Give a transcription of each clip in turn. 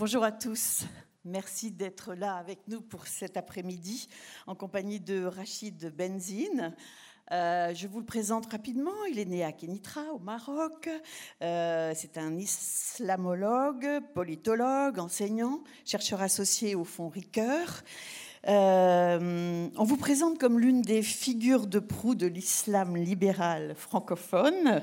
Bonjour à tous. Merci d'être là avec nous pour cet après-midi en compagnie de Rachid Benzine. Euh, je vous le présente rapidement. Il est né à Kenitra, au Maroc. Euh, c'est un islamologue, politologue, enseignant, chercheur associé au Fonds Ricoeur. Euh, on vous présente comme l'une des figures de proue de l'islam libéral francophone.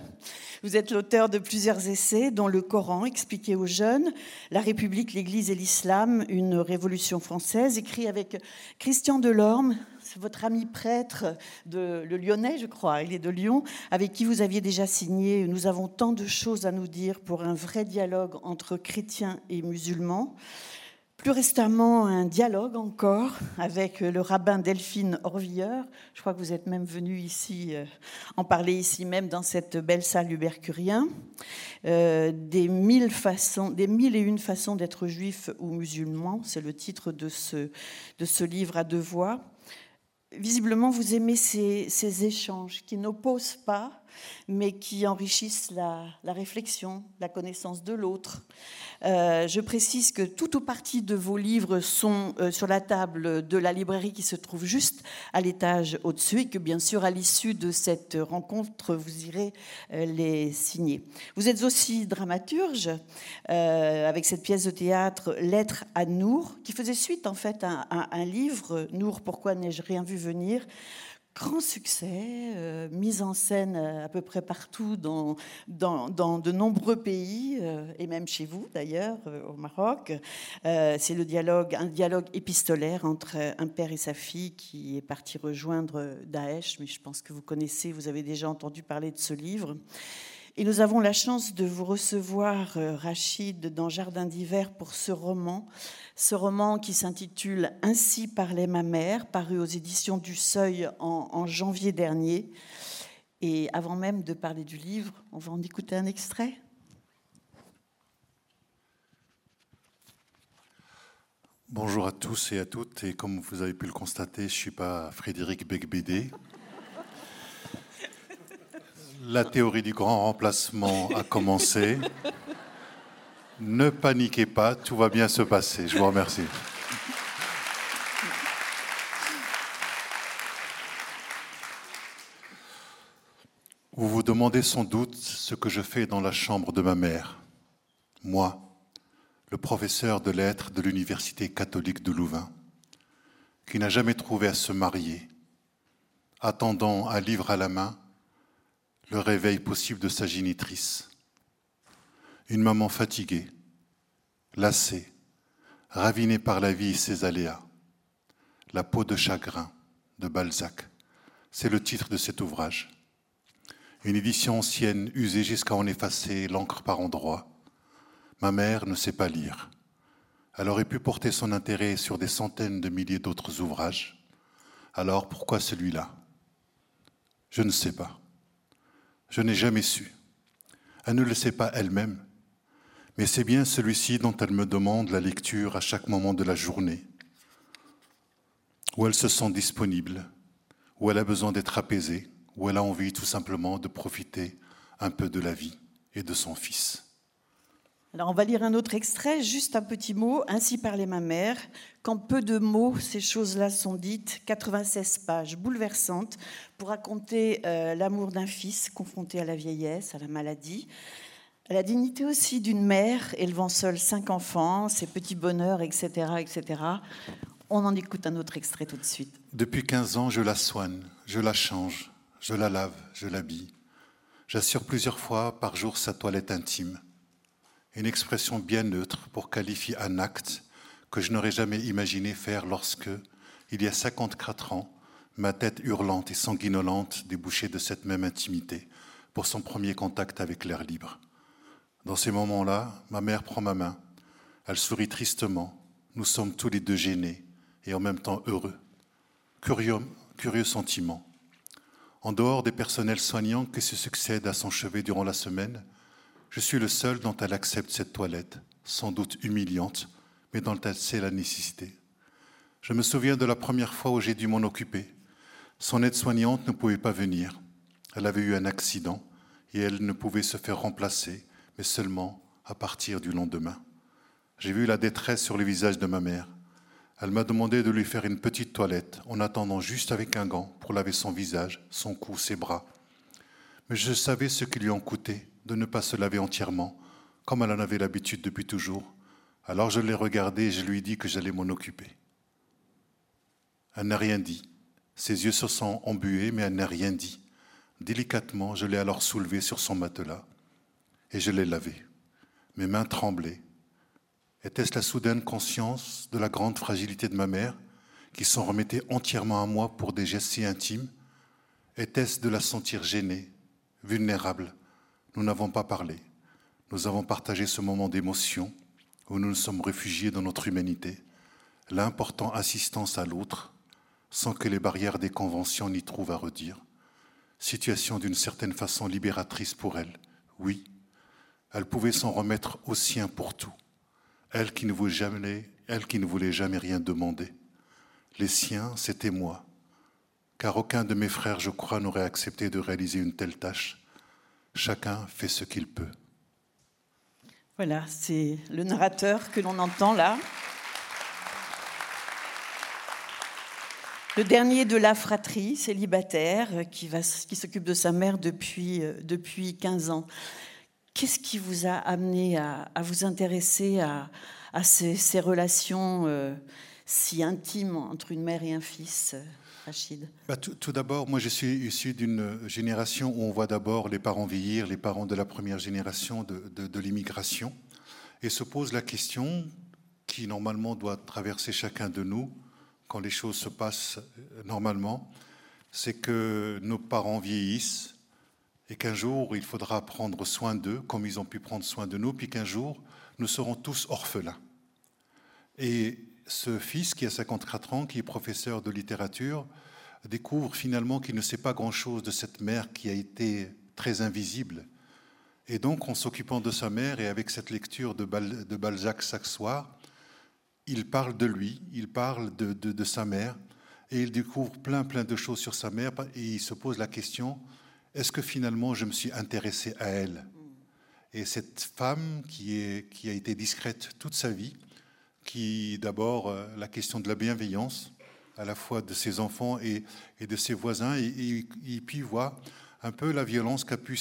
Vous êtes l'auteur de plusieurs essais, dont Le Coran expliqué aux jeunes, La République, l'Église et l'Islam, une révolution française, écrit avec Christian Delorme, votre ami prêtre de le Lyonnais, je crois, il est de Lyon, avec qui vous aviez déjà signé Nous avons tant de choses à nous dire pour un vrai dialogue entre chrétiens et musulmans. Plus récemment, un dialogue encore avec le rabbin Delphine Orvilleur. Je crois que vous êtes même venu ici euh, en parler ici même dans cette belle salle du Mercurien. Euh, des mille façons, des mille et une façons d'être juif ou musulman, c'est le titre de ce, de ce livre à deux voix. Visiblement, vous aimez ces, ces échanges qui n'opposent pas, mais qui enrichissent la, réflexion, la connaissance de l'autre. Euh, je précise que tout ou partie de vos livres sont euh, sur la table de la librairie qui se trouve juste à l'étage au-dessus et que bien sûr à l'issue de cette rencontre vous irez euh, les signer. Vous êtes aussi dramaturge avec cette pièce de théâtre Lettre à Nour qui faisait suite en fait à, à un livre Nour pourquoi n'ai-je rien vu venir grand succès, euh, mise en scène euh, à peu près partout dans, de nombreux pays, euh, et même chez vous d'ailleurs, au Maroc. c'est dialogue, un dialogue épistolaire entre un père et sa fille qui est parti rejoindre Daesh, mais je pense que vous connaissez, vous avez déjà entendu parler de ce livre. Et nous avons la chance de vous recevoir, Rachid, dans Jardin d'hiver pour ce roman ce roman qui s'intitule Ainsi parlait ma mère, paru aux éditions du Seuil en, janvier dernier. Et avant même de parler du livre, on va en écouter un extrait. Bonjour à tous et à toutes. Et comme vous avez pu le constater, je ne suis pas Frédéric Becbédé. La théorie du grand remplacement a commencé. Ne paniquez pas, tout va bien se passer. Je vous remercie. Vous vous demandez sans doute ce que je fais dans la chambre de ma mère. Moi, le professeur de lettres de l'Université catholique de Louvain, qui n'a jamais trouvé à se marier, attendant un livre à la main le réveil possible de sa génitrice une maman fatiguée, lassée, ravinée par la vie et ses aléas. La peau de chagrin de Balzac, c'est le titre de cet ouvrage. Une édition ancienne, usée jusqu'à en effacer l'encre par endroits. Ma mère ne sait pas lire. Elle aurait pu porter son intérêt sur des centaines de milliers d'autres ouvrages. Alors pourquoi celui-là? Je ne sais pas. Je n'ai jamais su. Elle ne le sait pas elle-même mais c'est bien celui-ci dont elle me demande la lecture à chaque moment de la journée, où elle se sent disponible, où elle a besoin d'être apaisée, où elle a envie tout simplement de profiter un peu de la vie et de son fils. On va lire un autre extrait, juste un petit mot. Ainsi parlait ma mère. Qu'en peu de mots, ces choses-là sont dites. 96 pages bouleversantes pour raconter euh, l'amour d'un fils confronté à la vieillesse, à la maladie, la dignité aussi d'une mère élevant seule cinq enfants, ses petits bonheurs, etc., etc. On en écoute un autre extrait tout de suite. Depuis 15 ans, je la soigne, je la change, je la lave, je l'habille. J'assure plusieurs fois par jour sa toilette intime. Une expression bien neutre pour qualifier un acte que je n'aurais jamais imaginé faire lorsque, il y a 54 ans, ma tête hurlante et sanguinolente débouchait de cette même intimité pour son premier contact avec l'air libre. Dans ces moments-là, ma mère prend ma main. Elle sourit tristement. Nous sommes tous les deux gênés et en même temps heureux. Curieux, curieux sentiment. En dehors des personnels soignants qui se succèdent à son chevet durant la semaine, je suis le seul dont elle accepte cette toilette, sans doute humiliante, mais dont elle sait la nécessité. Je me souviens de la première fois où j'ai dû m'en occuper. Son aide-soignante ne pouvait pas venir. Elle avait eu un accident et elle ne pouvait se faire remplacer mais seulement à partir du lendemain. J'ai vu la détresse sur le visage de ma mère. Elle m'a demandé de lui faire une petite toilette en attendant juste avec un gant pour laver son visage, son cou, ses bras. Mais je savais ce qui lui en coûtait de ne pas se laver entièrement, comme elle en avait l'habitude depuis toujours. Alors je l'ai regardée et je lui ai dit que j'allais m'en occuper. Elle n'a rien dit. Ses yeux se sont embués, mais elle n'a rien dit. Délicatement, je l'ai alors soulevée sur son matelas et je l'ai lavée. Mes mains tremblaient. Était-ce la soudaine conscience de la grande fragilité de ma mère, qui s'en remettait entièrement à moi pour des gestes si intimes? Était-ce de la sentir gênée, vulnérable Nous n'avons pas parlé. Nous avons partagé ce moment d'émotion où nous nous sommes réfugiés dans notre humanité, l'important assistance à l'autre, sans que les barrières des conventions n'y trouvent à redire. Situation d'une certaine façon libératrice pour elle, oui. Elle pouvait s'en remettre au sien pour tout. Elle qui ne voulait jamais, elle qui ne voulait jamais rien demander. Les siens, c'était moi, car aucun de mes frères, je crois, n'aurait accepté de réaliser une telle tâche. Chacun fait ce qu'il peut. Voilà, c'est le narrateur que l'on entend là. Le dernier de la fratrie, célibataire, qui, qui s'occupe de sa mère depuis, euh, depuis 15 ans. Qu'est-ce qui vous a amené à, vous intéresser à, ces, relations euh, si intimes entre une mère et un fils? Bah, Tout, d'abord, moi je suis issu d'une génération où on voit d'abord les parents vieillir, les parents de la première génération de l'immigration, et se pose la question qui normalement doit traverser chacun de nous, quand les choses se passent euh, normalement, c'est que nos parents vieillissent et qu'un jour, il faudra prendre soin d'eux comme ils ont pu prendre soin de nous, puis qu'un jour, nous serons tous orphelins. Ce fils qui a 54 ans, qui est professeur de littérature, découvre finalement qu'il ne sait pas grand-chose de cette mère qui a été très invisible. Et donc, en s'occupant de sa mère et avec cette lecture de, Balzac chaque soir, il parle de lui, il parle de, sa mère, et il découvre plein, plein de choses sur sa mère, et il se pose la question, est-ce que finalement je me suis intéressé à elle? Et cette femme qui a été discrète toute sa vie, qui d'abord euh, la question de la bienveillance, à la fois de ses enfants et, de ses voisins, et, puis voit un peu la violence qu'a pu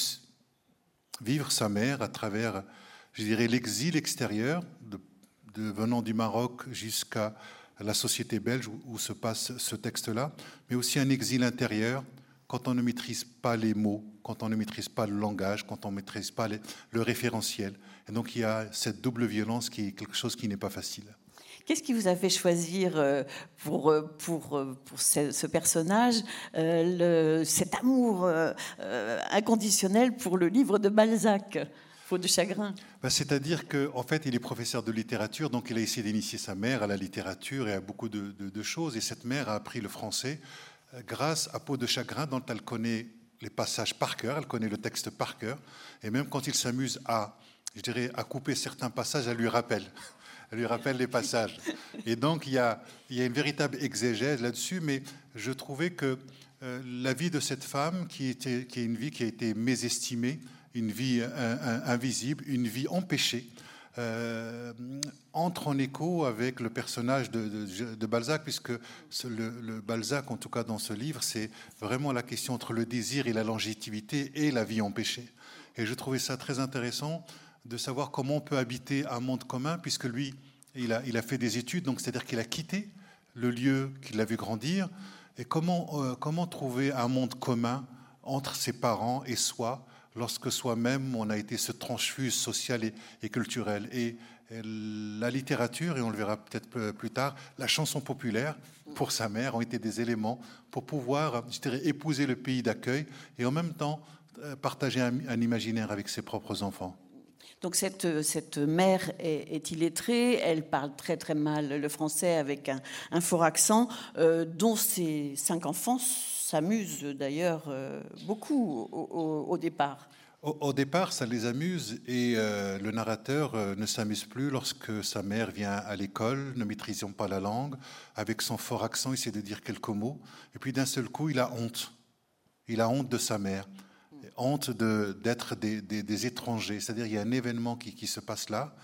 vivre sa mère à travers, je dirais, l'exil extérieur venant du Maroc jusqu'à la société belge où, se passe ce texte-là, mais aussi un exil intérieur quand on ne maîtrise pas les mots, quand on ne maîtrise pas le langage, quand on ne maîtrise pas le référentiel. Et donc il y a cette double violence qui est quelque chose qui n'est pas facile. Qu'est-ce qui vous a fait choisir euh, pour, euh, pour, euh, pour ce, personnage le, cet amour inconditionnel pour le livre de Balzac faute de chagrin? Bah, C'est-à-dire qu'en en fait, il est professeur de littérature, donc il a essayé d'initier sa mère à la littérature et à beaucoup de, choses. Et cette mère a appris le français grâce à Peau de chagrin, dont elle connaît les passages par cœur, elle connaît le texte par cœur. Et même quand il s'amuse à, je dirais, à couper certains passages, elle lui rappelle. Elle lui rappelle les passages. Et donc, il y a, une véritable exégèse là-dessus, mais je trouvais que euh, la vie de cette femme, qui, est une vie qui a été mésestimée, une vie invisible, une vie empêchée, euh, entre en écho avec le personnage de, Balzac, puisque Balzac, en tout cas dans ce livre, c'est vraiment la question entre le désir et la longévité et la vie empêchée. Et je trouvais ça très intéressant de savoir comment on peut habiter un monde commun, puisque lui, il a, fait des études, donc c'est-à-dire qu'il a quitté le lieu qu'il a vu grandir, et comment, euh, comment trouver un monde commun entre ses parents et soi, lorsque soi-même on a été ce transfuse social et, culturel. Et, la littérature, et on le verra peut-être plus tard, la chanson populaire pour sa mère ont été des éléments pour pouvoir, épouser le pays d'accueil et en même temps euh, partager un, imaginaire avec ses propres enfants. Donc cette, cette mère est, illettrée, elle parle très très mal le français avec un, fort accent, euh, dont ses cinq enfants s'amusent d'ailleurs euh, beaucoup au, départ. Au, départ, ça les amuse et euh, le narrateur euh, ne s'amuse plus lorsque sa mère vient à l'école, ne maîtrisant pas la langue, avec son fort accent, il essaie de dire quelques mots, et puis d'un seul coup, il a honte. Il a honte de sa mère, honte d'être des, des, étrangers. C'est-à-dire il y a un événement qui, qui se passe là,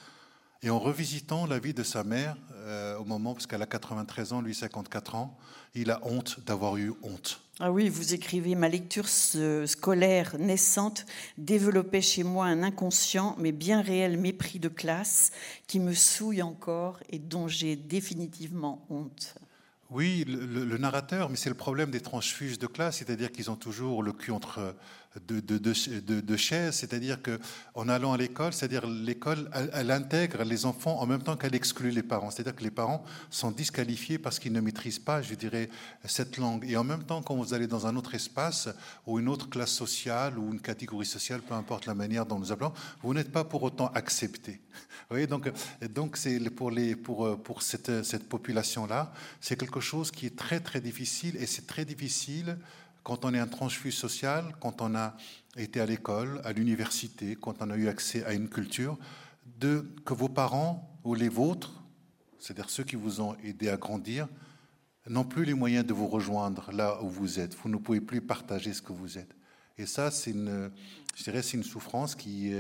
Et en revisitant la vie de sa mère, euh, au moment, parce qu'elle a 93 ans, lui 54 ans, il a honte d'avoir eu honte. Ah oui, vous écrivez Ma lecture scolaire naissante développait chez moi un inconscient mais bien réel mépris de classe qui me souille encore et dont j'ai définitivement honte. Oui, le, narrateur, mais c'est le problème des transfuges de classe, c'est-à-dire qu'ils ont toujours le cul entre de, chaises, c'est-à-dire qu'en allant à l'école, c'est-à-dire l'école, elle, intègre les enfants en même temps qu'elle exclut les parents, c'est-à-dire que les parents sont disqualifiés parce qu'ils ne maîtrisent pas, je dirais, cette langue. Et en même temps, quand vous allez dans un autre espace ou une autre classe sociale ou une catégorie sociale, peu importe la manière dont nous appelons, vous n'êtes pas pour autant accepté. Vous voyez, donc, donc c'est pour, les, pour, pour cette, cette population-là, c'est quelque chose qui est très très difficile et c'est très difficile quand on est un transfus social, quand on a été à l'école, à l'université, quand on a eu accès à une culture, que vos parents ou les vôtres, c'est-à-dire ceux qui vous ont aidé à grandir, n'ont plus les moyens de vous rejoindre là où vous êtes. Vous ne pouvez plus partager ce que vous êtes. Et ça, c'est une, je dirais, c'est une souffrance qui,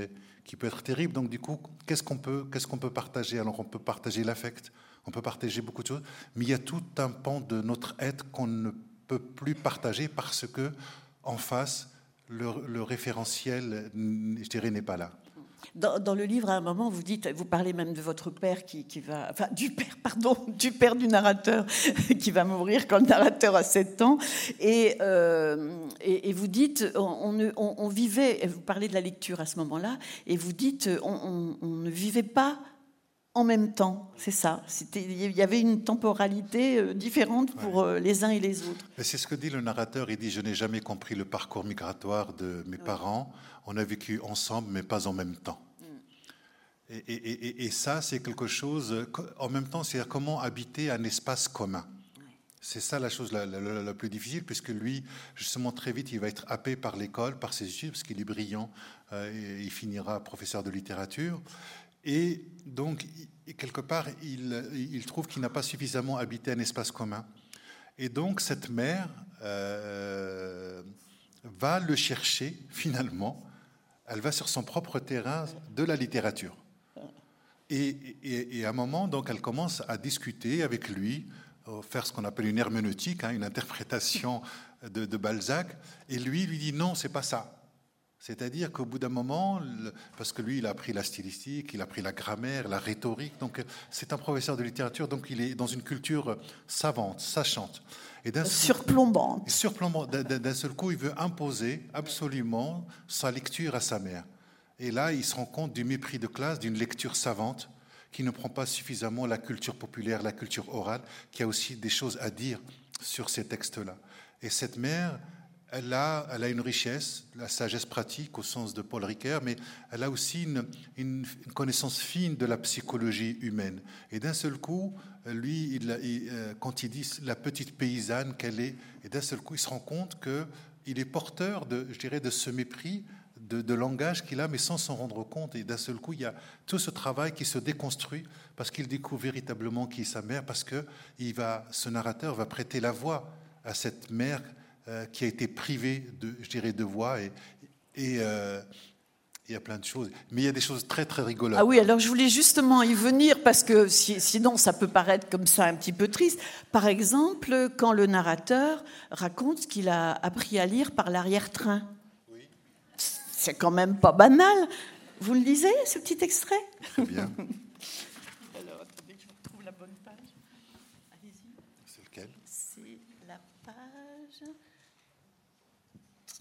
qui peut être terrible. Donc, du coup, qu'est-ce qu'on peut, qu'est-ce qu'on peut partager? Alors, on peut partager l'affect, on peut partager beaucoup de choses, mais il y a tout un pan de notre être qu'on ne peut plus partager parce que en face, le, référentiel, je dirais, n'est pas là. Dans, le livre, à un moment, vous dites, vous parlez même de votre père qui, qui, va, enfin du père, pardon, du père du narrateur qui va mourir quand le narrateur a 7 ans, et, euh, et, vous dites, on, on, on, vivait, vous parlez de la lecture à ce moment-là, et vous dites, on ne vivait pas en même temps, c'est ça. Il y avait une temporalité euh, différente pour euh, les uns et les autres. C'est ce que dit le narrateur. Il dit Je n'ai jamais compris le parcours migratoire de mes parents. On a vécu ensemble, mais pas en même temps. Mm. Et, ça, c'est quelque chose. En même temps, c'est comment habiter un espace commun. C'est ça la chose la, la, plus difficile, puisque lui, justement, très vite, il va être happé par l'école, par ses études, parce qu'il est brillant, euh, et il finira professeur de littérature. Et donc, quelque part, il, trouve qu'il n'a pas suffisamment habité un espace commun. Et donc, cette mère euh, va le chercher, finalement. Elle va sur son propre terrain de la littérature. Et, à un moment, donc, elle commence à discuter avec lui, faire ce qu'on appelle une herméneutique, hein, une interprétation de, de Balzac. Et lui, lui dit non, c'est pas ça. C'est-à-dire qu'au bout d'un moment, parce que lui, il a appris la stylistique, il a appris la grammaire, la rhétorique, donc c'est un professeur de littérature, donc il est dans une culture savante, sachante. Et surplombante. Surplombante. D'un seul coup, il veut imposer absolument sa lecture à sa mère. Et là, il se rend compte du mépris de classe, d'une lecture savante qui ne prend pas suffisamment la culture populaire, la culture orale, qui a aussi des choses à dire sur ces textes-là. Et cette mère, elle a, elle a une richesse, la sagesse pratique au sens de Paul Ricoeur, mais elle a aussi une, connaissance fine de la psychologie humaine. Et d'un seul coup, lui, il, euh, quand il dit la petite paysanne qu'elle est, et d'un seul coup, il se rend compte qu'il est porteur de, je dirais, de ce mépris de, de langage qu'il a, mais sans s'en rendre compte. Et d'un seul coup, il y a tout ce travail qui se déconstruit parce qu'il découvre véritablement qui est sa mère, parce que il va, ce narrateur va prêter la voix à cette mère euh, qui a été privé de, je dirais, de voix et, et euh, il y a plein de choses. Mais il y a des choses très, très rigolotes. Ah oui, alors je voulais justement y venir parce que sinon ça peut paraître comme ça un petit peu triste. Par exemple, quand le narrateur raconte qu'il a appris à lire par l'arrière-train. Oui. C'est quand même pas banal. Vous le lisez, ce petit extrait? Très bien.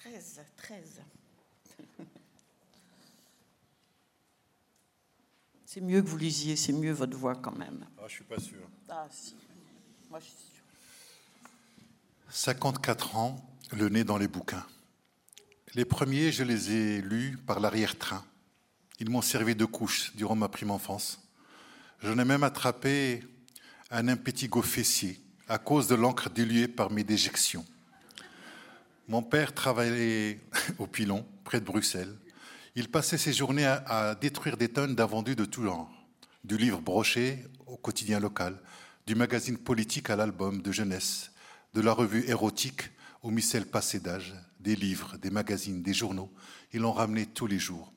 13. C'est mieux que vous lisiez, c'est mieux votre voix quand même. Ah, je suis pas sûr. Ah, si. Moi, je suis sûr. 54 ans, le nez dans les bouquins. Les premiers, je les ai lus par l'arrière-train. Ils m'ont servi de couche durant ma prime enfance. J'en ai même attrapé un impétigo fessier à cause de l'encre diluée par mes déjections. Mon père travaillait au pilon, près de Bruxelles. Il passait ses journées à, détruire des tonnes d'invendus de tout genre, du livre broché au quotidien local, du magazine politique à l'album de jeunesse, de la revue érotique au missel passé d'âge, des livres, des magazines, des journaux. Il en ramenait tous les jours.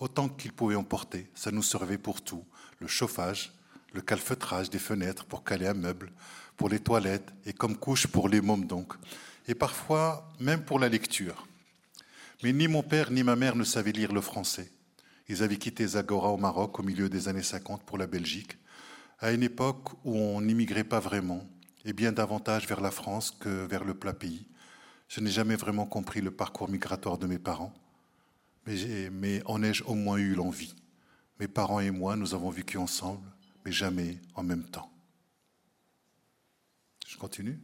Autant qu'il pouvait en porter, ça nous servait pour tout. le chauffage, le calfeutrage des fenêtres pour caler un meuble, pour les toilettes et comme couche pour les mômes donc, et parfois même pour la lecture. Mais ni mon père ni ma mère ne savaient lire le français. Ils avaient quitté Zagora au Maroc au milieu des années 50 pour la Belgique, à une époque où on n'immigrait pas vraiment, et bien davantage vers la France que vers le plat pays. Je n'ai jamais vraiment compris le parcours migratoire de mes parents, mais, en ai-je au moins eu l'envie? Mes parents et moi, nous avons vécu ensemble, mais jamais en même temps. Je continue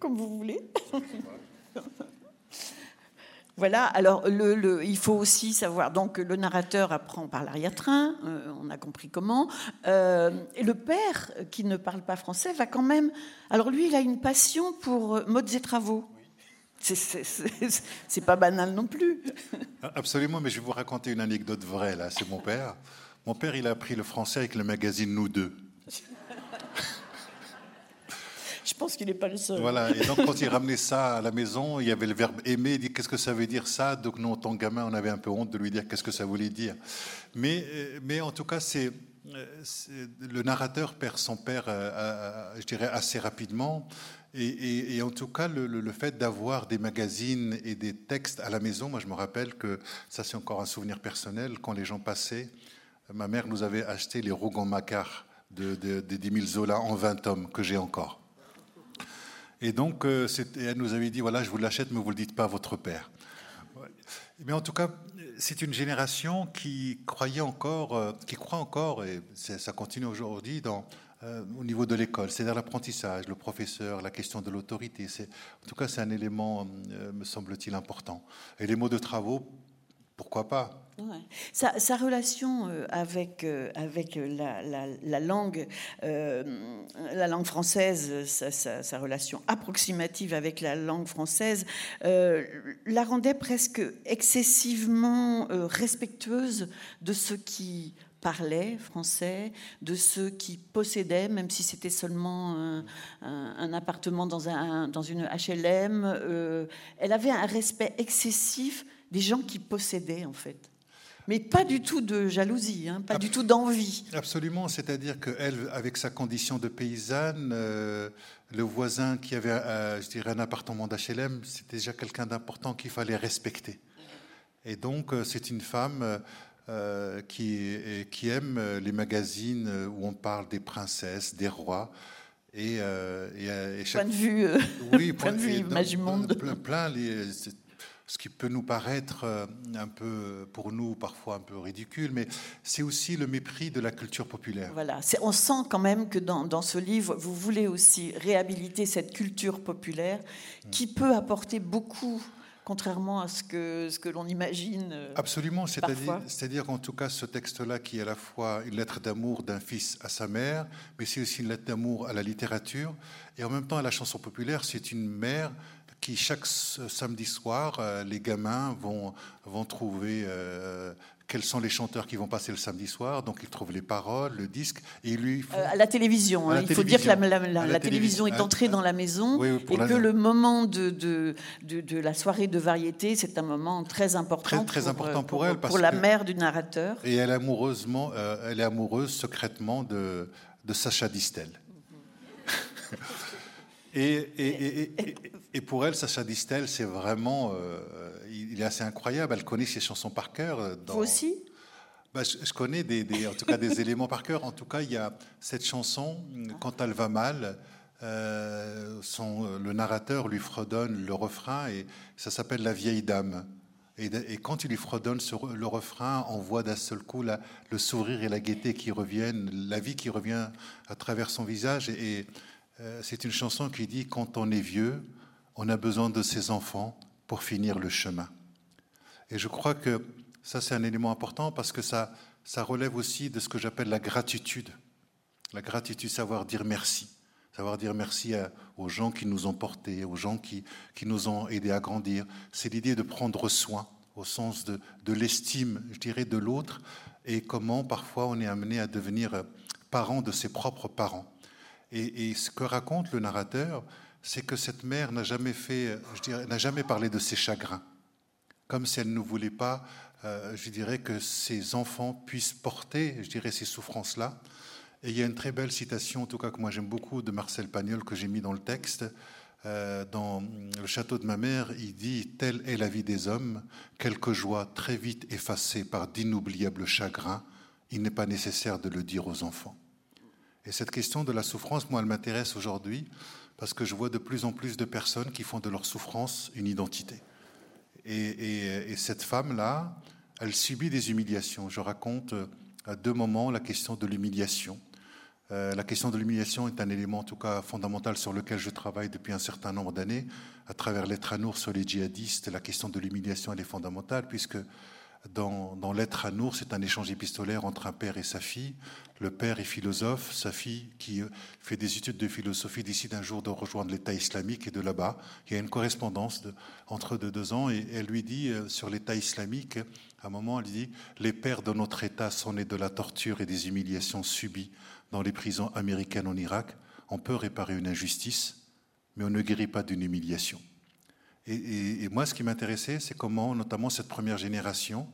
Comme vous voulez. Voilà, alors il faut aussi savoir, donc le narrateur apprend par l'arrière-train, euh, on a compris comment, euh, et le père, qui ne parle pas français, va quand même... Alors lui, il a une passion pour euh, modes et travaux. C'est pas banal non plus. Absolument, mais je vais vous raconter une anecdote vraie, là, c'est mon père. Mon père, il a appris le français avec le magazine Nous deux. Je pense qu'il n'est pas le seul. Voilà, et donc quand il ramenait ça à la maison, il y avait le verbe aimer, il dit qu'est-ce que ça veut dire ça? Donc nous, en tant que gamin, on avait un peu honte de lui dire qu'est-ce que ça voulait dire. Mais, mais en tout cas, c'est le narrateur perd son père, euh, je dirais, assez rapidement. Et, en tout cas, le, le fait d'avoir des magazines et des textes à la maison, moi je me rappelle que ça c'est encore un souvenir personnel, quand les gens passaient, ma mère nous avait acheté les Rougon-Macquart de, de, de 10 000 Zola en 20 tomes que j'ai encore. Et donc, euh, elle nous avait dit, voilà, je vous l'achète, mais vous ne le dites pas à votre père. Mais en tout cas, c'est une génération qui croyait encore, euh, qui croit encore, et ça continue aujourd'hui, euh, au niveau de l'école, c'est-à-dire l'apprentissage, le professeur, la question de l'autorité. En tout cas, c'est un élément, me semble-t-il, important. Et les mots de travaux, pourquoi pas sa, relation euh, avec, euh, avec la, langue, euh, la langue française, sa, relation approximative avec la langue française, la rendait presque excessivement respectueuse de ceux qui parlaient français, de ceux qui possédaient, même si c'était seulement un, appartement dans, un, dans une HLM. elle avait un respect excessif des gens qui possédaient, en fait mais pas du tout de jalousie, hein, pas du tout d'envie. Absolument, c'est-à-dire qu'elle, avec sa condition de paysanne, euh, le voisin qui avait, euh, je dirais, un appartement d'HLM, c'était déjà quelqu'un d'important qu'il fallait respecter. Et donc, euh, c'est une femme qui, qui aime les magazines où on parle des princesses, des rois. Et, et, chaque... point de vue, oui, point, de vue image du monde. Plein, plein les, ce qui peut nous paraître euh, un peu, pour nous, parfois un peu ridicule, mais c'est aussi le mépris de la culture populaire. Voilà, on sent quand même que dans, dans, ce livre, vous voulez aussi réhabiliter cette culture populaire qui mm. peut apporter beaucoup contrairement à ce que, ce que l'on imagine. Euh, Absolument, c'est-à-dire, c'est-à-dire en tout cas ce texte-là qui est à la fois une lettre d'amour d'un fils à sa mère, mais c'est aussi une lettre d'amour à la littérature, et en même temps à la chanson populaire, c'est une mère qui chaque samedi soir, euh, les gamins vont, vont trouver euh, quels sont les chanteurs qui vont passer le samedi soir. Donc ils trouvent les paroles, le disque, et lui. Euh, à la télévision. Hein. il faut dire que la, télévision est entrée dans la maison et que le moment de, de, de, la soirée de variété, c'est un moment très important. Très, très pour, important pour, elle, pour la mère du narrateur. Et elle est amoureusement, elle est amoureuse secrètement de, de Sacha Distel. Et, et, pour elle, Sacha Distel, c'est vraiment. Euh, il est assez incroyable. Elle connaît ses chansons par cœur. Euh, Vous aussi? Bah, je, connais des, en tout cas des éléments par cœur. En tout cas, il y a cette chanson, Quand elle va mal, euh, son, le narrateur lui fredonne le refrain et ça s'appelle La vieille dame. Et, quand il lui fredonne le refrain, on voit d'un seul coup le sourire et la gaieté qui reviennent, la vie qui revient à travers son visage. Et, c'est une chanson qui dit Quand on est vieux, on a besoin de ses enfants pour finir le chemin. Et je crois que ça, c'est un élément important parce que ça, ça relève aussi de ce que j'appelle la gratitude. La gratitude, savoir dire merci. Savoir dire merci aux gens qui nous ont portés, aux gens qui, qui nous ont aidés à grandir. C'est l'idée de prendre soin au sens de, de l'estime, je dirais, de l'autre et comment parfois on est amené à devenir parent de ses propres parents. Et, ce que raconte le narrateur, c'est que cette mère n'a jamais fait, je dirais, n'a jamais parlé de ses chagrins, comme si elle ne voulait pas, euh, je dirais, que ses enfants puissent porter, je dirais, ces souffrances-là. Et il y a une très belle citation, en tout cas que moi j'aime beaucoup, de Marcel Pagnol, que j'ai mis dans le texte. Euh, dans le château de ma mère, il dit Telle est la vie des hommes, quelques joies très vite effacées par d'inoubliables chagrins, il n'est pas nécessaire de le dire aux enfants. Et cette question de la souffrance, moi, elle m'intéresse aujourd'hui parce que je vois de plus en plus de personnes qui font de leur souffrance une identité. Et, cette femme-là, elle subit des humiliations. Je raconte à deux moments la question de l'humiliation. Euh, la question de l'humiliation est un élément en tout cas fondamental sur lequel je travaille depuis un certain nombre d'années. À travers l'être à sur les djihadistes, la question de l'humiliation elle est fondamentale puisque dans, dans Lettre à Nour, c'est un échange épistolaire entre un père et sa fille. Le père est philosophe, sa fille, qui euh, fait des études de philosophie, décide un jour de rejoindre l'État islamique et de là-bas. Il y a une correspondance entre deux, deux ans et elle lui dit euh, sur l'État islamique, à un moment, elle dit Les pères de notre État sont nés de la torture et des humiliations subies dans les prisons américaines en Irak. On peut réparer une injustice, mais on ne guérit pas d'une humiliation. Et, moi, ce qui m'intéressait, c'est comment, notamment cette première génération,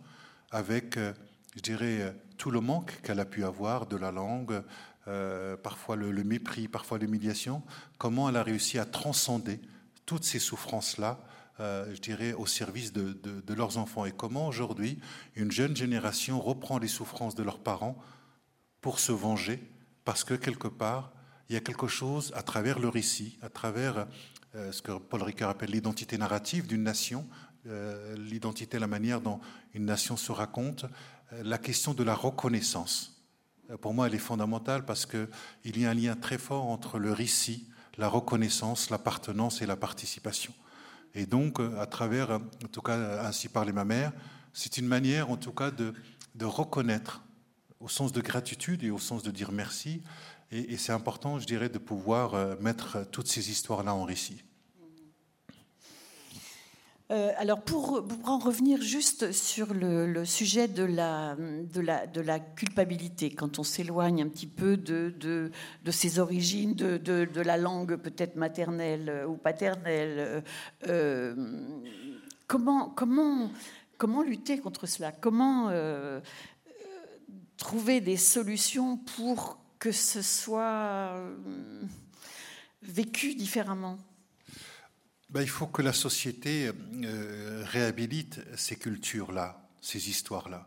avec, euh, je dirais, euh, tout le manque qu'elle a pu avoir de la langue, euh, parfois le, mépris, parfois l'humiliation, comment elle a réussi à transcender toutes ces souffrances-là, je dirais, au service de, de, leurs enfants. Et comment aujourd'hui une jeune génération reprend les souffrances de leurs parents pour se venger, parce que quelque part, il y a quelque chose à travers le récit, à travers ce que Paul Ricard appelle l'identité narrative d'une nation, euh, l'identité, la manière dont une nation se raconte, euh, la question de la reconnaissance. Pour moi, elle est fondamentale parce qu'il y a un lien très fort entre le récit, la reconnaissance, l'appartenance et la participation. Et donc, à travers, en tout cas, ainsi parlait ma mère, c'est une manière, en tout cas, de reconnaître, au sens de gratitude et au sens de dire merci, et, c'est important, je dirais, de pouvoir euh, mettre toutes ces histoires-là en récit. Euh, alors pour, en revenir juste sur le, sujet de la, culpabilité, quand on s'éloigne un petit peu de, ses origines, de, la langue peut-être maternelle ou paternelle, euh, comment, comment, comment lutter contre cela? Comment trouver des solutions pour que ce soit euh, vécu différemment ben, Il faut que la société euh, réhabilite ces cultures-là, ces histoires-là.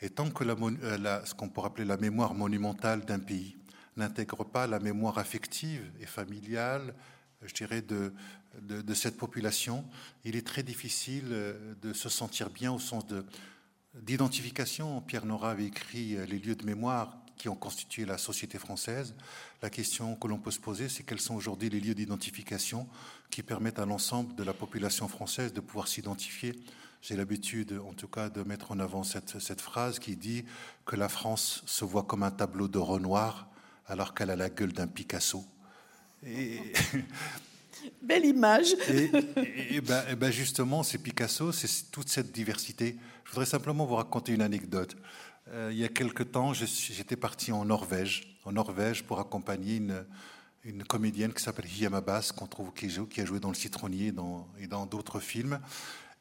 Et tant que euh, ce qu'on pourrait appeler la mémoire monumentale d'un pays n'intègre pas la mémoire affective et familiale, je dirais, de, cette population, il est très difficile de se sentir bien au sens d'identification. Pierre Nora avait écrit Les lieux de mémoire qui ont constitué la société française. La question que l'on peut se poser, c'est quels sont aujourd'hui les lieux d'identification qui permettent à l'ensemble de la population française de pouvoir s'identifier. J'ai l'habitude, en tout cas, de mettre en avant cette, cette, phrase qui dit que la France se voit comme un tableau de Renoir alors qu'elle a la gueule d'un Picasso. Et... Belle image. Et, ben, et ben justement, c'est Picasso, c'est toute cette diversité. Je voudrais simplement vous raconter une anecdote. Euh, il y a quelque temps, j'étais parti en Norvège, en Norvège pour accompagner une, comédienne qui s'appelle Hiam Abbas, qu'on trouve qui, qui, a joué dans Le Citronnier et dans d'autres films.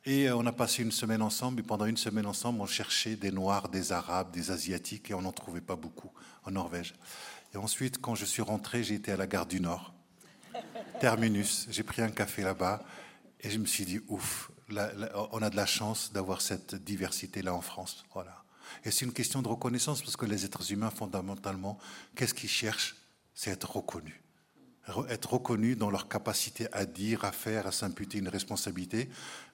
Et euh, on a passé une semaine ensemble, et pendant une semaine ensemble, on cherchait des Noirs, des Arabes, des Asiatiques, et on n'en trouvait pas beaucoup en Norvège. Et ensuite, quand je suis rentré, j'ai été à la gare du Nord, terminus. J'ai pris un café là-bas, et je me suis dit, ouf, on a de la chance d'avoir cette diversité-là en France. Voilà. Et c'est une question de reconnaissance parce que les êtres humains, fondamentalement, qu'est-ce qu'ils cherchent? C'est être reconnus. Être reconnus dans leur capacité à dire, à faire, à s'imputer une responsabilité.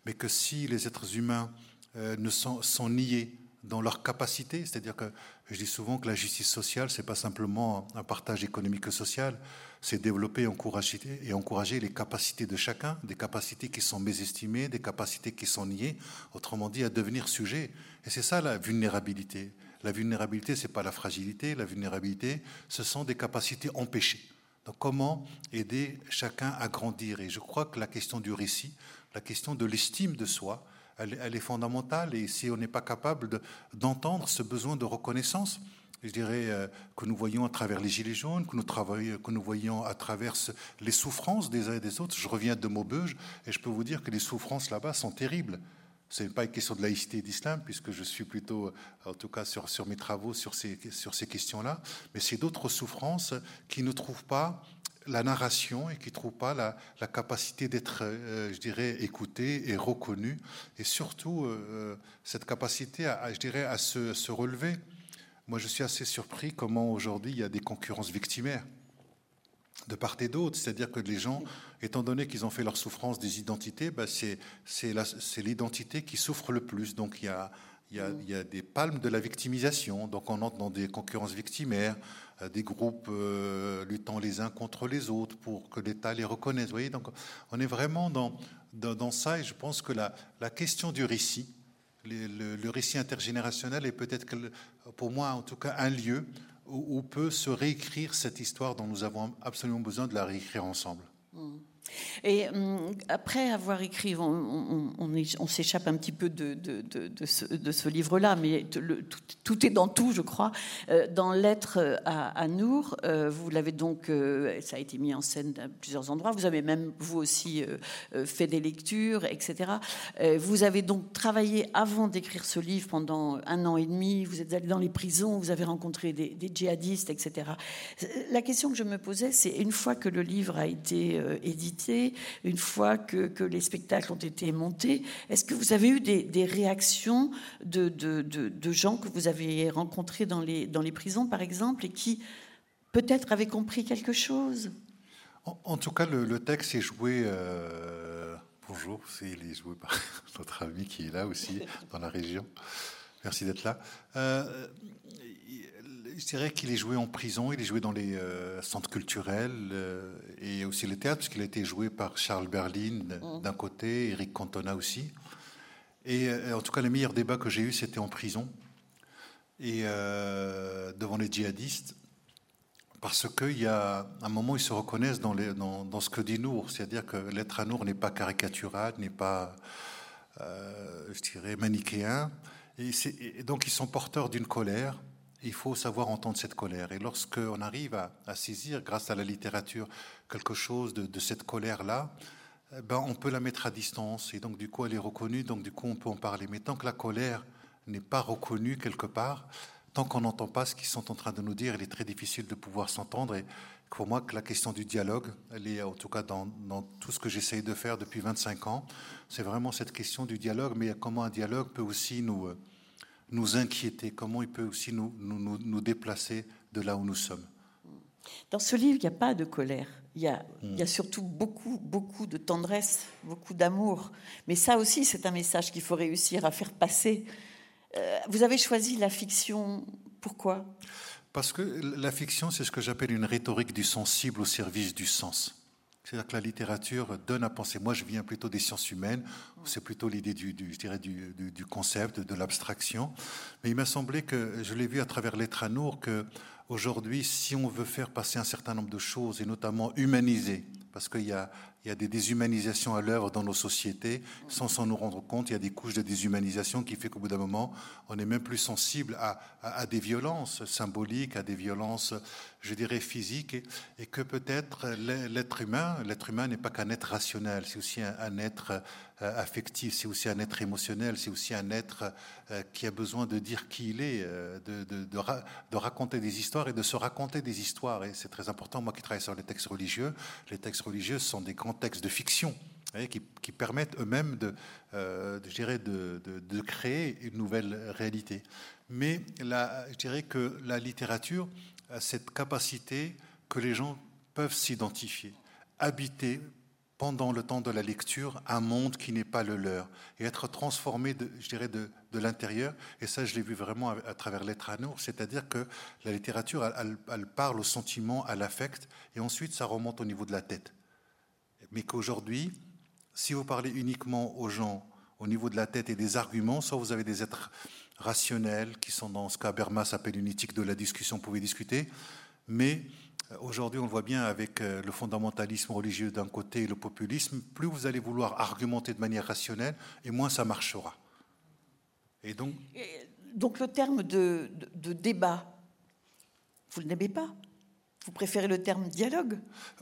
Mais que si les êtres humains euh, ne sont, niés dans leur capacité, c'est-à-dire que je dis souvent que la justice sociale, c'est pas simplement un partage économique et social, c'est développer encourager, et encourager les capacités de chacun, des capacités qui sont mésestimées, des capacités qui sont niées, autrement dit, à devenir sujet. Et c'est ça la vulnérabilité. La vulnérabilité, c'est pas la fragilité, la vulnérabilité, ce sont des capacités empêchées. Donc comment aider chacun à grandir? Et je crois que la question du récit, la question de l'estime de soi, elle, est fondamentale. Et si on n'est pas capable d'entendre ce besoin de reconnaissance, je dirais, euh, que nous voyons à travers les gilets jaunes, que nous, que nous voyons à travers les souffrances des uns et des autres. Je reviens de Maubeuge et je peux vous dire que les souffrances là-bas sont terribles. Ce n'est pas une question de laïcité d'islam, puisque je suis plutôt, en tout cas sur, mes travaux, sur ces, questions-là, mais c'est d'autres souffrances qui ne trouvent pas la narration et qui ne trouvent pas la, capacité d'être, euh, je dirais, écouté et reconnu, et surtout euh, cette capacité, à, je dirais, à se, se relever. Moi, je suis assez surpris comment aujourd'hui il y a des concurrences victimaires de part et d'autre. C'est-à-dire que les gens, étant donné qu'ils ont fait leur souffrance des identités, bah c'est l'identité qui souffre le plus. Donc il y, a, des palmes de la victimisation. Donc on entre dans des concurrences victimaires, euh, des groupes euh, luttant les uns contre les autres pour que l'État les reconnaisse. Vous voyez, donc on est vraiment dans, ça et je pense que la, question du récit, le récit intergénérationnel est peut-être, pour moi en tout cas, un lieu où, peut se réécrire cette histoire dont nous avons absolument besoin de la réécrire ensemble. Et hum, après avoir écrit, on, s'échappe un petit peu de, ce, livre-là, mais tout, est dans tout, je crois. Euh, dans Lettre à, à Nour, euh, vous l'avez donc, euh, ça a été mis en scène à plusieurs endroits. Vous avez même, vous aussi, fait des lectures, etc. vous avez donc travaillé avant d'écrire ce livre pendant un an et demi. Vous êtes allé dans les prisons, vous avez rencontré des, des djihadistes, etc. La question que je me posais, c'est une fois que le livre a été édité, une fois que, les spectacles ont été montés. Est-ce que vous avez eu des, réactions de, gens que vous avez rencontrés dans les, prisons, par exemple, et qui peut-être avaient compris quelque chose? En, tout cas, le, texte est joué. Euh, bonjour, il est joué par notre ami qui est là aussi, dans la région. Merci d'être là. Euh, je dirais qu'il est joué en prison, il est joué dans les euh, centres culturels euh, et aussi le théâtre, puisqu'il a été joué par Charles Berlin mm. d'un côté, Eric Cantona aussi. Et euh, en tout cas, le meilleur débat que j'ai eu, c'était en prison et devant les djihadistes, parce qu'il y a un moment ils se reconnaissent dans, les, dans, dans ce que dit Nour, c'est-à-dire que l'être à Nour n'est pas caricatural, n'est pas, je dirais, manichéen. Et, et donc, ils sont porteurs d'une colère il faut savoir entendre cette colère. Et lorsqu'on arrive à, saisir, grâce à la littérature, quelque chose de, cette colère-là, eh ben, on peut la mettre à distance. Et donc, du coup, elle est reconnue, donc, du coup, on peut en parler. Mais tant que la colère n'est pas reconnue quelque part, tant qu'on n'entend pas ce qu'ils sont en train de nous dire, il est très difficile de pouvoir s'entendre. Et pour moi, que la question du dialogue, elle est en tout cas dans, dans tout ce que j'essaye de faire depuis 25 ans, c'est vraiment cette question du dialogue, mais comment un dialogue peut aussi nous nous inquiéter, comment il peut aussi nous, nous, nous déplacer de là où nous sommes. Dans ce livre, il n'y a pas de colère. Il y, a, il y, a, hmm. surtout beaucoup, beaucoup de tendresse, beaucoup d'amour. Mais ça aussi, c'est un message qu'il faut réussir à faire passer. Euh, vous avez choisi la fiction. Pourquoi? Parce que la fiction, c'est ce que j'appelle une rhétorique du sensible au service du sens. C'est-à-dire que la littérature donne à penser. Moi, je viens plutôt des sciences humaines. C'est plutôt l'idée du, du, du, concept, de l'abstraction. Mais il m'a semblé que, je l'ai vu à travers Nour, que aujourd'hui, si on veut faire passer un certain nombre de choses, et notamment humaniser, parce qu'il y a, il y a des déshumanisations à l'œuvre dans nos sociétés, sans s'en rendre compte, il y a des couches de déshumanisation qui fait qu'au bout d'un moment, on est même plus sensible à, des violences symboliques, à des violences, je dirais, physiques, et, que peut-être l'être humain, l'être humain n'est pas qu'un être rationnel, c'est aussi un être affectif, c'est aussi un être émotionnel, c'est aussi un être euh, qui a besoin de dire qui il est, euh, de, de, raconter des histoires et de se raconter des histoires. Et c'est très important, moi qui travaille sur les textes religieux, les textes religieux sont des grands textes de fiction. Qui, qui, permettent eux-mêmes de, euh, de, de, créer une nouvelle réalité. Mais la, je dirais que la littérature a cette capacité que les gens peuvent s'identifier, habiter pendant le temps de la lecture un monde qui n'est pas le leur et être transformé, je dirais, de, l'intérieur. Et ça, je l'ai vu vraiment à, travers Lettre à Nour, c'est-à-dire que la littérature, elle, parle au sentiment, à l'affect, et ensuite ça remonte au niveau de la tête. Mais qu'aujourd'hui, si vous parlez uniquement aux gens au niveau de la tête et des arguments, soit vous avez des êtres rationnels qui sont dans ce cas Bermas appelle une éthique de la discussion, vous pouvez discuter, mais Aujourd'hui, on le voit bien avec euh, le fondamentalisme religieux d'un côté et le populisme, plus vous allez vouloir argumenter de manière rationnelle, et moins ça marchera. Et donc, donc le terme de, de, débat, vous ne l'aimez pas? Vous préférez le terme dialogue?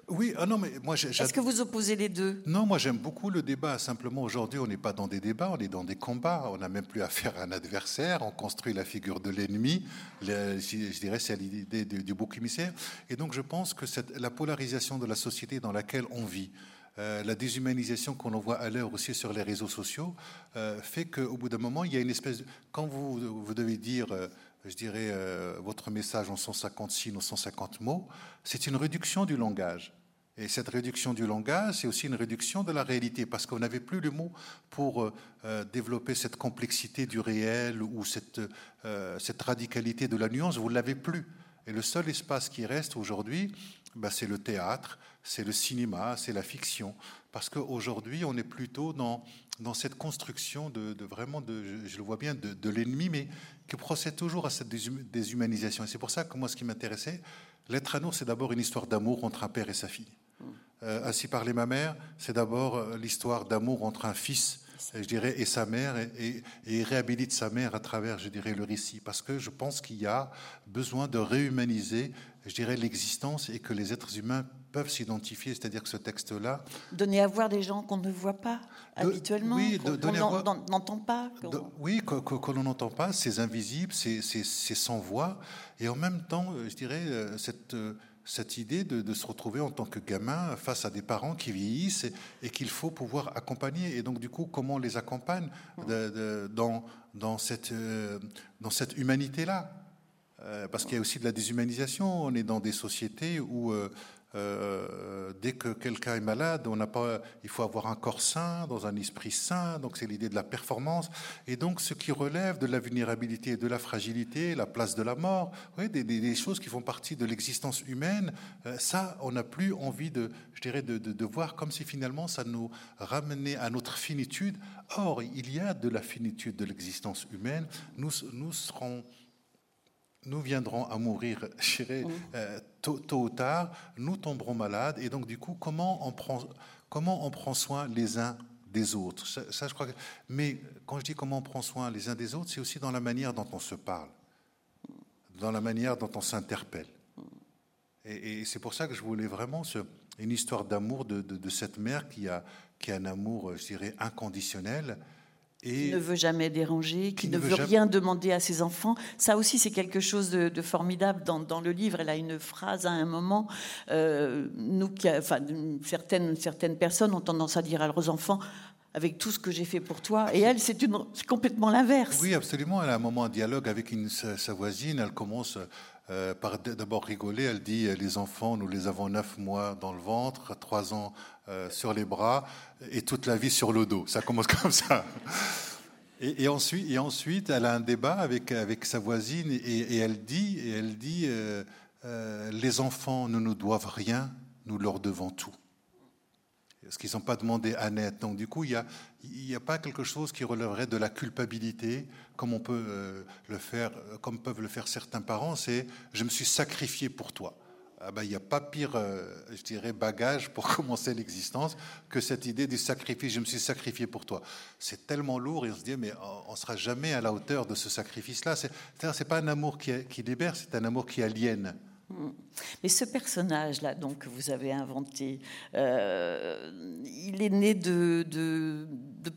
Oui, ah non, mais moi Est-ce que vous opposez les deux? Non, moi j'aime beaucoup le débat. Simplement, aujourd'hui, on n'est pas dans des débats, on est dans des combats. On n'a même plus affaire à un adversaire. On construit la figure de l'ennemi. Je dirais, c'est l'idée du, bouc émissaire. Et donc, je pense que cette, la polarisation de la société dans laquelle on vit, euh, la déshumanisation qu'on voit à l'heure aussi sur les réseaux sociaux, euh, fait qu'au bout d'un moment, il y a une espèce de... Quand vous, vous devez dire... Euh, je dirais, euh, votre message en 150 signes ou 150 mots, c'est une réduction du langage. Et cette réduction du langage, c'est aussi une réduction de la réalité, parce qu'on n'avait plus le mot pour euh, euh, développer cette complexité du réel ou cette, cette radicalité de la nuance, vous ne l'avez plus. Et le seul espace qui reste aujourd'hui, bah, c'est le théâtre, c'est le cinéma, c'est la fiction. Parce qu'aujourd'hui, on est plutôt dans, dans cette construction de, vraiment, de, je, le vois bien, de, de l'ennemi, mais qui procède toujours à cette déshumanisation. Et c'est pour ça que moi, ce qui m'intéressait, L'être à nous, c'est d'abord une histoire d'amour entre un père et sa fille. Euh, ainsi parlait ma mère, c'est d'abord euh, l'histoire d'amour entre un fils je dirais, et sa mère, et, et, réhabilite sa mère à travers, je dirais, le récit. Parce que je pense qu'il y a besoin de réhumaniser, je dirais, l'existence et que les êtres humains peuvent s'identifier, c'est-à-dire que ce texte-là... Donner à voir des gens qu'on ne voit pas habituellement, oui, qu'on n'entend pas. oui, qu'on n'entend pas, c'est invisible, c'est sans voix, et en même temps, je dirais, euh, cette cette idée de, se retrouver en tant que gamin face à des parents qui vieillissent et, qu'il faut pouvoir accompagner. Et donc, du coup, comment on les accompagne dans, dans, cette, euh, dans cette humanité-là? Euh, Parce qu'il y a aussi de la déshumanisation. On est dans des sociétés où euh, euh, dès que quelqu'un est malade, on n'a pas, il faut avoir un corps sain, dans un esprit sain. Donc c'est l'idée de la performance. Et donc ce qui relève de la vulnérabilité, de la fragilité, la place de la mort, des, choses qui font partie de l'existence humaine. Euh, ça, on n'a plus envie de, je dirais, de, de, voir comme si finalement ça nous ramenait à notre finitude. Or, il y a de la finitude de l'existence humaine. Nous, nous serons nous viendrons à mourir, je dirais, euh, tôt, ou tard, nous tomberons malades, et donc du coup, comment on prend, comment on prend soin les uns des autres? Ça, je crois Mais quand je dis comment on prend soin les uns des autres, c'est aussi dans la manière dont on se parle, dans la manière dont on s'interpelle. Et, c'est pour ça que je voulais vraiment ce, une histoire d'amour de, de, cette mère qui a, qui a un amour, je dirais, inconditionnel, qui ne veut jamais déranger, qui, ne, veut, rien demander à ses enfants. Ça aussi, c'est quelque chose de, formidable dans, le livre. Elle a une phrase à un moment. Euh, nous, enfin, certaines, certaines personnes ont tendance à dire à leurs enfants avec tout ce que j'ai fait pour toi. Et elle, c'est complètement l'inverse. Oui, absolument. Elle a un moment en dialogue avec une, sa, voisine. Elle commence euh, par d'abord rigoler. Elle dit Les enfants, nous les avons neuf mois dans le ventre, trois ans euh, sur les bras et toute la vie sur le dos. Ça commence comme ça. Et, ensuite, elle a un débat avec, sa voisine et, elle dit, elle dit euh, euh, Les enfants ne nous doivent rien, nous leur devons tout. Ce qu'ils n'ont pas demandé à net. Donc, du coup, il n'y a, a, pas quelque chose qui relèverait de la culpabilité, comme on peut le faire, comme peuvent le faire certains parents. C'est je me suis sacrifié pour toi ah ben, il n'y a pas pire, euh, je dirais, bagage pour commencer l'existence que cette idée du sacrifice. Je me suis sacrifié pour toi. C'est tellement lourd et on se dit, mais on ne sera jamais à la hauteur de ce sacrifice-là. Ce n'est pas un amour qui, qui libère, c'est un amour qui aliène. Hmm. Mais ce personnage-là, donc que vous avez inventé, euh, il est né de, de,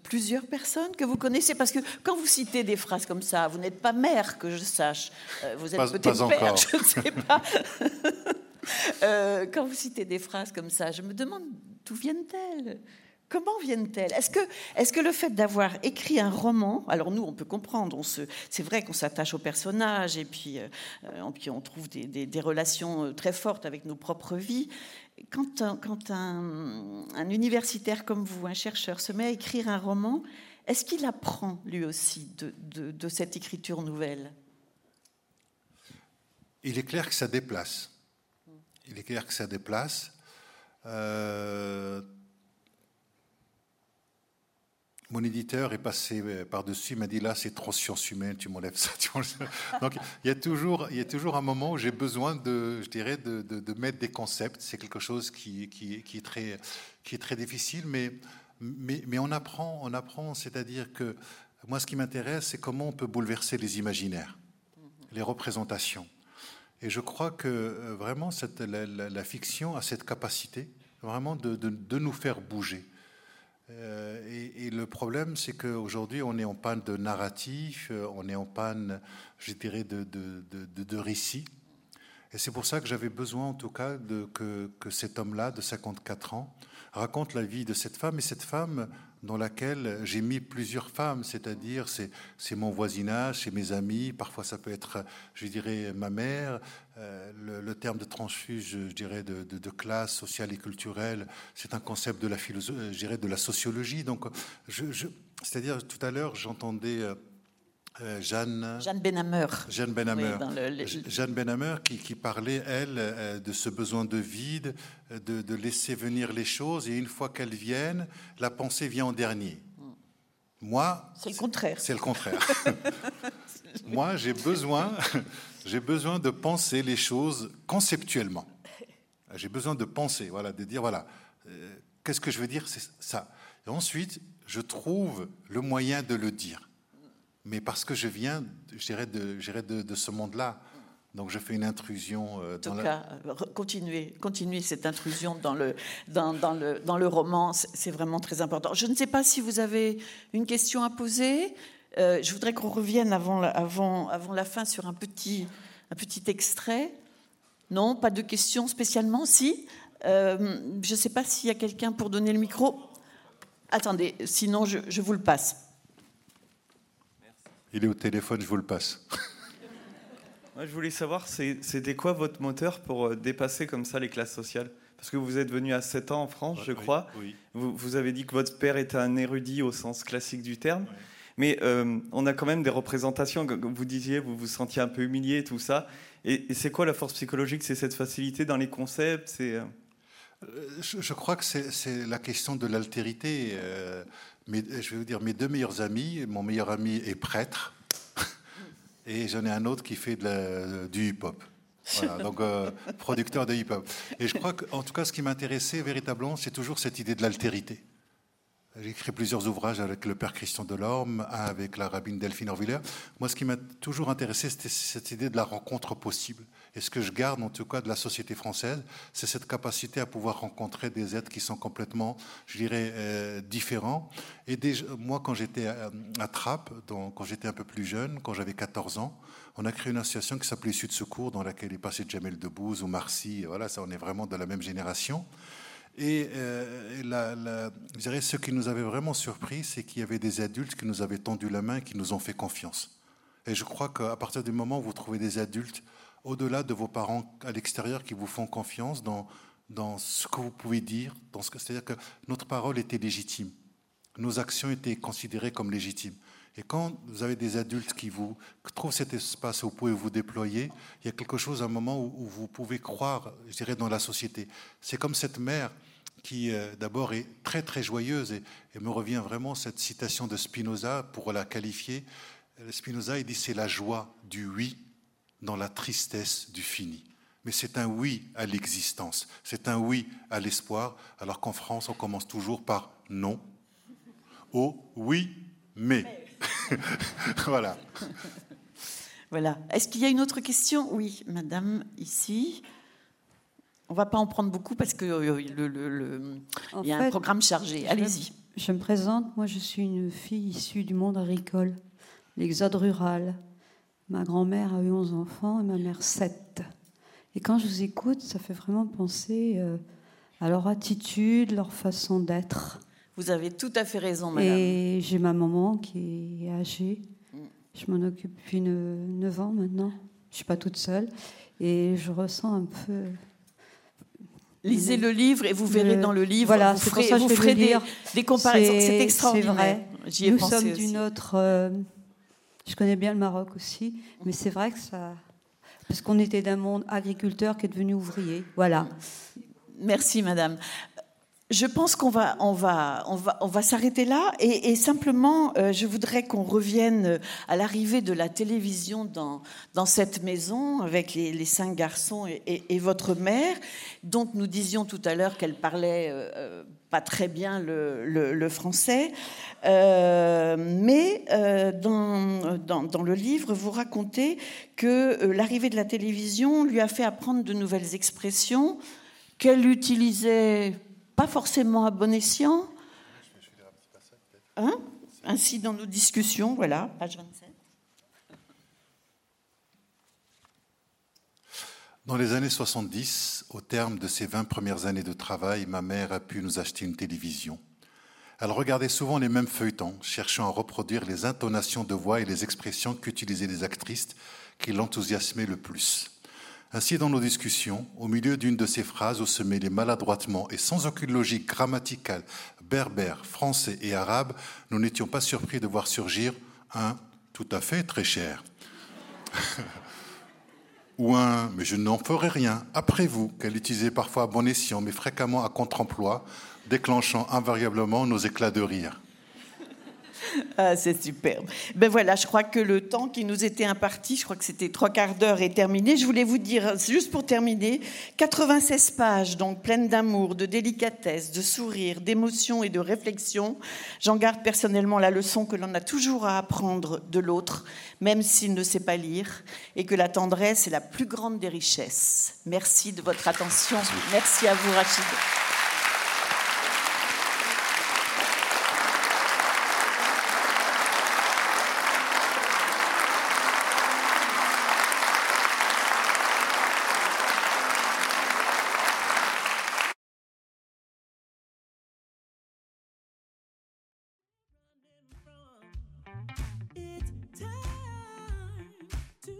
plusieurs personnes que vous connaissez? Parce que quand vous citez des phrases comme ça, vous n'êtes pas mère, que je sache. Euh, vous êtes peut-être père, je ne sais pas. Euh, quand vous citez des phrases comme ça, je me demande d'où viennent-elles? Comment viennent-elles? Est-ce que, le fait d'avoir écrit un roman, alors nous on peut comprendre, c'est vrai qu'on s'attache aux personnages et puis, euh, on trouve des, relations euh, très fortes avec nos propres vies. Quand, un, universitaire comme vous, un chercheur, se met à écrire un roman, est-ce qu'il apprend lui aussi de cette écriture nouvelle? Il est clair que ça déplace il est clair que ça déplace. Euh, mon éditeur est passé par-dessus, il m'a dit là, c'est trop science humaine, tu m'enlèves ça. Donc il y, a toujours, il y a toujours un moment où j'ai besoin de, je dirais, de, de, mettre des concepts. C'est quelque chose qui, qui, qui, est très, qui est très difficile, mais, mais, mais on apprend, on apprend. C'est-à-dire que moi, ce qui m'intéresse, c'est comment on peut bouleverser les imaginaires, les représentations. Et je crois que euh, vraiment cette, la, fiction a cette capacité vraiment de, de, nous faire bouger. Euh, et, le problème, c'est qu'aujourd'hui, on est en panne de narratif, euh, on est en panne, je dirais, de, de, récits. Et c'est pour ça que j'avais besoin, en tout cas, de, que, que cet homme-là, de 54 ans, raconte la vie de cette femme. Et cette femme, dans laquelle j'ai mis plusieurs femmes, c'est-à-dire c'est mon voisinage, c'est mes amis, parfois ça peut être, je dirais, ma mère. Euh, le, terme de transfuge, je dirais, de, classe sociale et culturelle, c'est un concept de la philosophie, je dirais, de la sociologie. Donc, c'est-à-dire, tout à l'heure, j'entendais euh, euh, Jeanne, Jeanne Benhammer. Jeanne Benhammer. Jeanne Benhammer qui, qui, parlait, elle, euh, de ce besoin de vide, de, de, laisser venir les choses, et une fois qu'elles viennent, la pensée vient en dernier. Moi, c'est le contraire. C'est le contraire. Moi, j'ai besoin, j'ai besoin de penser les choses conceptuellement. J'ai besoin de penser, voilà, de dire voilà, euh, qu'est-ce que je veux dire, c'est ça. Et ensuite, je trouve le moyen de le dire mais parce que je viens, je dirais, de, de, ce monde-là. Donc je fais une intrusion. Euh, dans en tout cas, continuez, continuez cette intrusion dans le, dans, dans le, dans le roman, c'est vraiment très important. Je ne sais pas si vous avez une question à poser. Euh, je voudrais qu'on revienne avant, avant, avant la fin sur un petit, un petit extrait. Non, pas de questions spécialement Si euh, Je ne sais pas s'il y a quelqu'un pour donner le micro. Attendez, sinon je, je vous le passe. Il est au téléphone, je vous le passe. Moi, je voulais savoir, c'était quoi votre moteur pour euh, dépasser comme ça les classes sociales? Parce que vous êtes venu à 7 ans en France, je crois. Vous, vous, avez dit que votre père était un érudit au sens classique du terme. Mais euh, on a quand même des représentations, comme vous disiez, vous vous sentiez un peu humilié, tout ça. Et, c'est quoi la force psychologique? C'est cette facilité dans les concepts? Euh, je, crois que c'est la question de l'altérité je vais vous dire, mes deux meilleurs amis, mon meilleur ami est prêtre, et j'en ai un autre qui fait de du hip-hop. Voilà, donc euh, producteur de hip-hop. Et je crois qu'en tout cas, ce qui m'intéressait véritablement, c'est toujours cette idée de l'altérité. J'ai écrit plusieurs ouvrages avec le père Christian Delorme, avec la rabbine Delphine Orviller. Moi, ce qui m'a toujours intéressé, c'était cette idée de la rencontre possible. Et ce que je garde, en tout cas, de la société française, c'est cette capacité à pouvoir rencontrer des êtres qui sont complètement, je dirais, euh, différents. Et moi, quand j'étais à, Trappes, quand j'étais un peu plus jeune, quand j'avais 14 ans, on a créé une association qui s'appelait Sud Secours, dans laquelle est passé Jamel Debbouze ou Marcy. Voilà, ça, on est vraiment de la même génération. Et euh, la, je dirais, ce qui nous avait vraiment surpris, c'est qu'il y avait des adultes qui nous avaient tendu la main, qui nous ont fait confiance. Et je crois qu'à partir du moment où vous trouvez des adultes, au-delà de vos parents à l'extérieur, qui vous font confiance dans, dans ce que vous pouvez dire, c'est-à-dire que notre parole était légitime, nos actions étaient considérées comme légitimes. Et quand vous avez des adultes qui vous trouvent cet espace où vous pouvez vous déployer, il y a quelque chose, un moment où, vous pouvez croire, je dirais, dans la société. C'est comme cette mère qui euh, d'abord est très très joyeuse et, me revient vraiment cette citation de Spinoza pour la qualifier. Spinoza il dit c'est la joie du oui dans la tristesse du fini. Mais c'est un oui à l'existence, c'est un oui à l'espoir, alors qu'en France on commence toujours par non, au oui mais. voilà. Voilà. Est-ce qu'il y a une autre question? Oui, madame, ici. On va pas en prendre beaucoup parce qu'il euh, le, y a un programme chargé. Allez-y. Je me présente, moi je suis une fille issue du monde agricole, l'exode rural. Ma grand-mère a eu 11 enfants et ma mère 7. Et quand je vous écoute, ça fait vraiment penser euh, à leur attitude, leur façon d'être. Vous avez tout à fait raison, madame. Et j'ai ma maman qui est âgée. Je m'en occupe depuis 9 ans maintenant. Je ne suis pas toute seule. Et je ressens un peu. Lisez le livre et vous verrez dans le livre. Voilà, vous ferez, vous ferez des, des, comparaisons. C'est extraordinaire. Vrai. Nous sommes d'une autre. Euh, je connais bien le Maroc aussi, mais c'est vrai que ça. Parce qu'on était d'un monde agriculteur qui est devenu ouvrier. Voilà. Merci, madame. Je pense qu'on va, on va, on va, on va s'arrêter là et, simplement, euh, je voudrais qu'on revienne à l'arrivée de la télévision dans, dans cette maison avec les, cinq garçons et, votre mère, dont nous disions tout à l'heure qu'elle parlait. Euh, pas très bien le, français. Euh, mais euh, dans, dans, le livre, vous racontez que euh, l'arrivée de la télévision lui a fait apprendre de nouvelles expressions qu'elle utilisait pas forcément à bon escient. Hein? Ainsi, dans nos discussions, voilà, page 27. Dans les années 70, au terme de ses 20 premières années de travail, ma mère a pu nous acheter une télévision. Elle regardait souvent les mêmes feuilletons, cherchant à reproduire les intonations de voix et les expressions qu'utilisaient les actrices qui l'enthousiasmaient le plus. Ainsi, dans nos discussions, au milieu d'une de ces phrases où se mêlaient maladroitement et sans aucune logique grammaticale berbère, français et arabe, nous n'étions pas surpris de voir surgir un tout à fait très cher. ou un mais je n'en ferai rien après vous, qu'elle utilisait parfois à bon escient, mais fréquemment à contre-emploi, déclenchant invariablement nos éclats de rire. Ah, c'est superbe. Ben voilà, je crois que le temps qui nous était imparti, je crois que c'était trois quarts d'heure, est terminé. Je voulais vous dire, juste pour terminer, 96 pages, donc pleines d'amour, de délicatesse, de sourire, d'émotion et de réflexion. J'en garde personnellement la leçon que l'on a toujours à apprendre de l'autre, même s'il ne sait pas lire, et que la tendresse est la plus grande des richesses. Merci de votre attention. Merci à vous, Rachid.